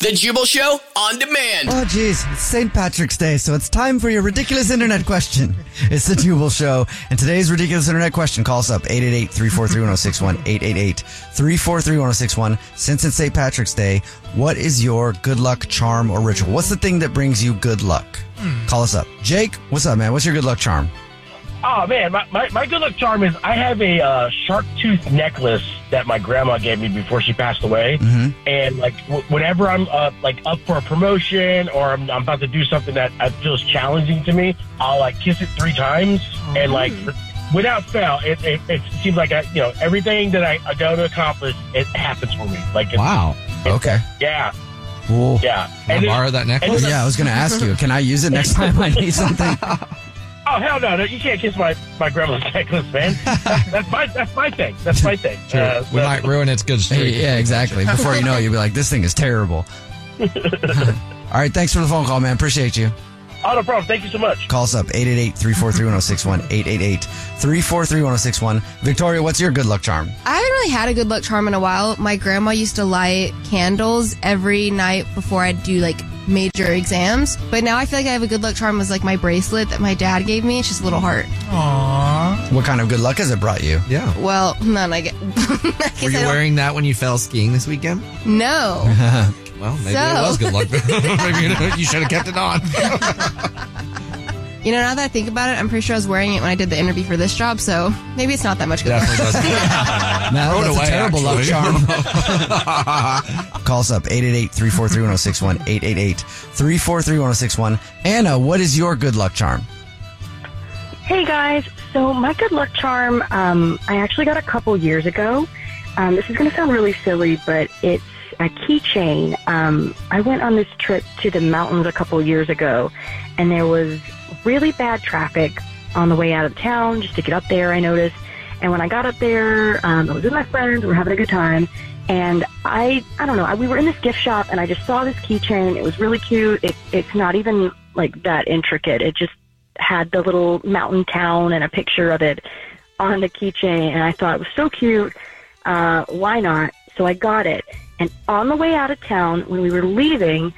The Jubal Show on demand. Oh, geez. It's St. Patrick's Day, so it's time for your ridiculous internet question. It's the Jubal Show. And today's ridiculous internet question call us up 888 343 1061. 888 343 1061. Since it's St. Patrick's Day, what is your good luck charm or ritual? What's the thing that brings you good luck? Call us up. Jake, what's up, man? What's your good luck charm? Oh man, my, my, my good luck charm is I have a uh, shark tooth necklace that my grandma gave me before she passed away, and like w- whenever I'm uh, like up for a promotion or I'm, I'm about to do something that uh, feels challenging to me, I'll like kiss it three times and like without fail, it, it, it seems like I, you know everything that I, I go to accomplish, it happens for me. Like it's, Wow. Okay. yeah, Cool. yeah. Can I And it- borrow that necklace? Yeah, I was going to ask you. Can I use it next time I need something? Oh hell no, no! You can't kiss my, my grandma's necklace, man. that's my that's my thing. That's my thing. Sure. Uh, we so- might ruin its good streak. Yeah, exactly. Before you know it, you'll be like, this thing is terrible. All right. Thanks for the phone call, man. Appreciate you. Oh no problem. Thank you so much. Call us up 888-343-1061. 888-343-1061. Victoria, what's your good luck charm? I haven't really had a good luck charm in a while. My grandma used to light candles every night before I'd do like major exams. But now I feel like I have a good luck charm was like my bracelet that my dad gave me. It's just a little heart. Aww. What kind of good luck has it brought you? Yeah. Well, none I get. I guess Were you I wearing that when you fell skiing this weekend? No. Well, maybe So- it was good luck. maybe you- you should have kept it on. You know, now that I think about it, I'm pretty sure I was wearing it when I did the interview for this job. So maybe it's not that much good luck. Definitely doesn't. No, that's away, a terrible luck charm. Call us up 888-343-1061. 888-343-1061. Anna, what is your good luck charm? Hey guys, so my good luck charm, um, I actually got a couple years ago. Um, this is going to sound really silly, but it's a keychain. Um, I went on this trip to the mountains a couple years ago, and there was really bad traffic on the way out of town just to get up there. I noticed, and when I got up there, um, I was with my friends. We were having a good time, and I, I don't know. I, we were in this gift shop, and I just saw this keychain. It was really cute. It, it's not even like that intricate. It just had the little mountain town and a picture of it on the keychain, and I thought it was so cute. Uh, why not? So I got it. And on the way out of town, when we were leaving,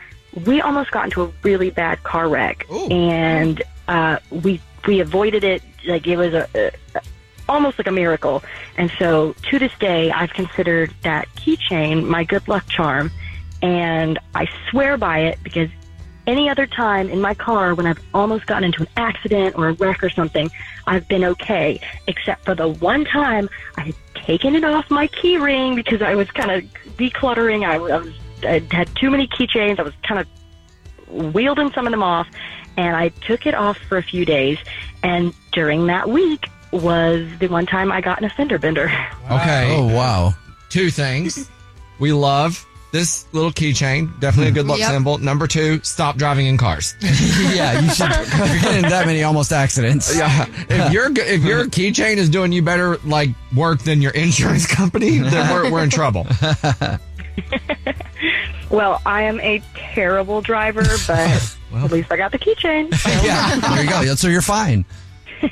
we almost got into a really bad car wreck, Ooh. and uh, we we avoided it. Like it was a, a almost like a miracle. And so to this day, I've considered that keychain my good luck charm, and I swear by it because any other time in my car when I've almost gotten into an accident or a wreck or something, I've been okay. Except for the one time I had taken it off my key ring because I was kind of decluttering. I, I was I had too many keychains. I was kind of wielding some of them off, and I took it off for a few days. And during that week was the one time I got in a fender bender. Okay. Oh, wow. Two things. We love this little keychain. Definitely a good luck Yep. symbol. Number two, stop driving in cars. yeah, you should. You're getting that many almost accidents. Yeah. If your if your keychain is doing you better like work than your insurance company, then we're, we're in trouble. Well, I am a terrible driver, but at least I got the keychain. Yeah, there you go. So you're fine. All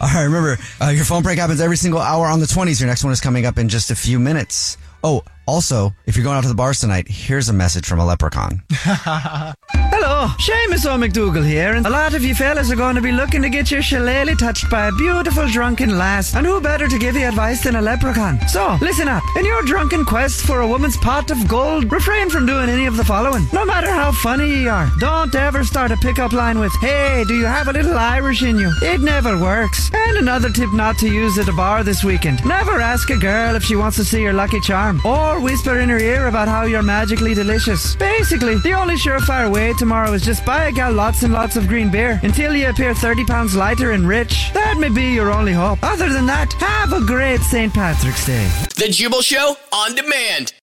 right, remember, uh, your phone break happens every single hour on the 20s. Your next one is coming up in just a few minutes. Oh, also, if you're going out to the bars tonight, here's a message from a leprechaun. Hello, Seamus O'McDougall here, and a lot of you fellas are going to be looking to get your shillelagh touched by a beautiful drunken lass, and who better to give you advice than a leprechaun? So, listen up. In your drunken quest for a woman's pot of gold, refrain from doing any of the following. No matter how funny you are, don't ever start a pickup line with, Hey, do you have a little Irish in you? It never works. And another tip not to use at a bar this weekend. Never ask a girl if she wants to see your lucky charm, or whisper in her ear about how you're magically delicious. Basically, the only surefire way tomorrow is just buy a gal lots and lots of green beer until you appear 30 pounds lighter and rich. That may be your only hope. Other than that, have a great St. Patrick's Day. The Jubal Show on demand.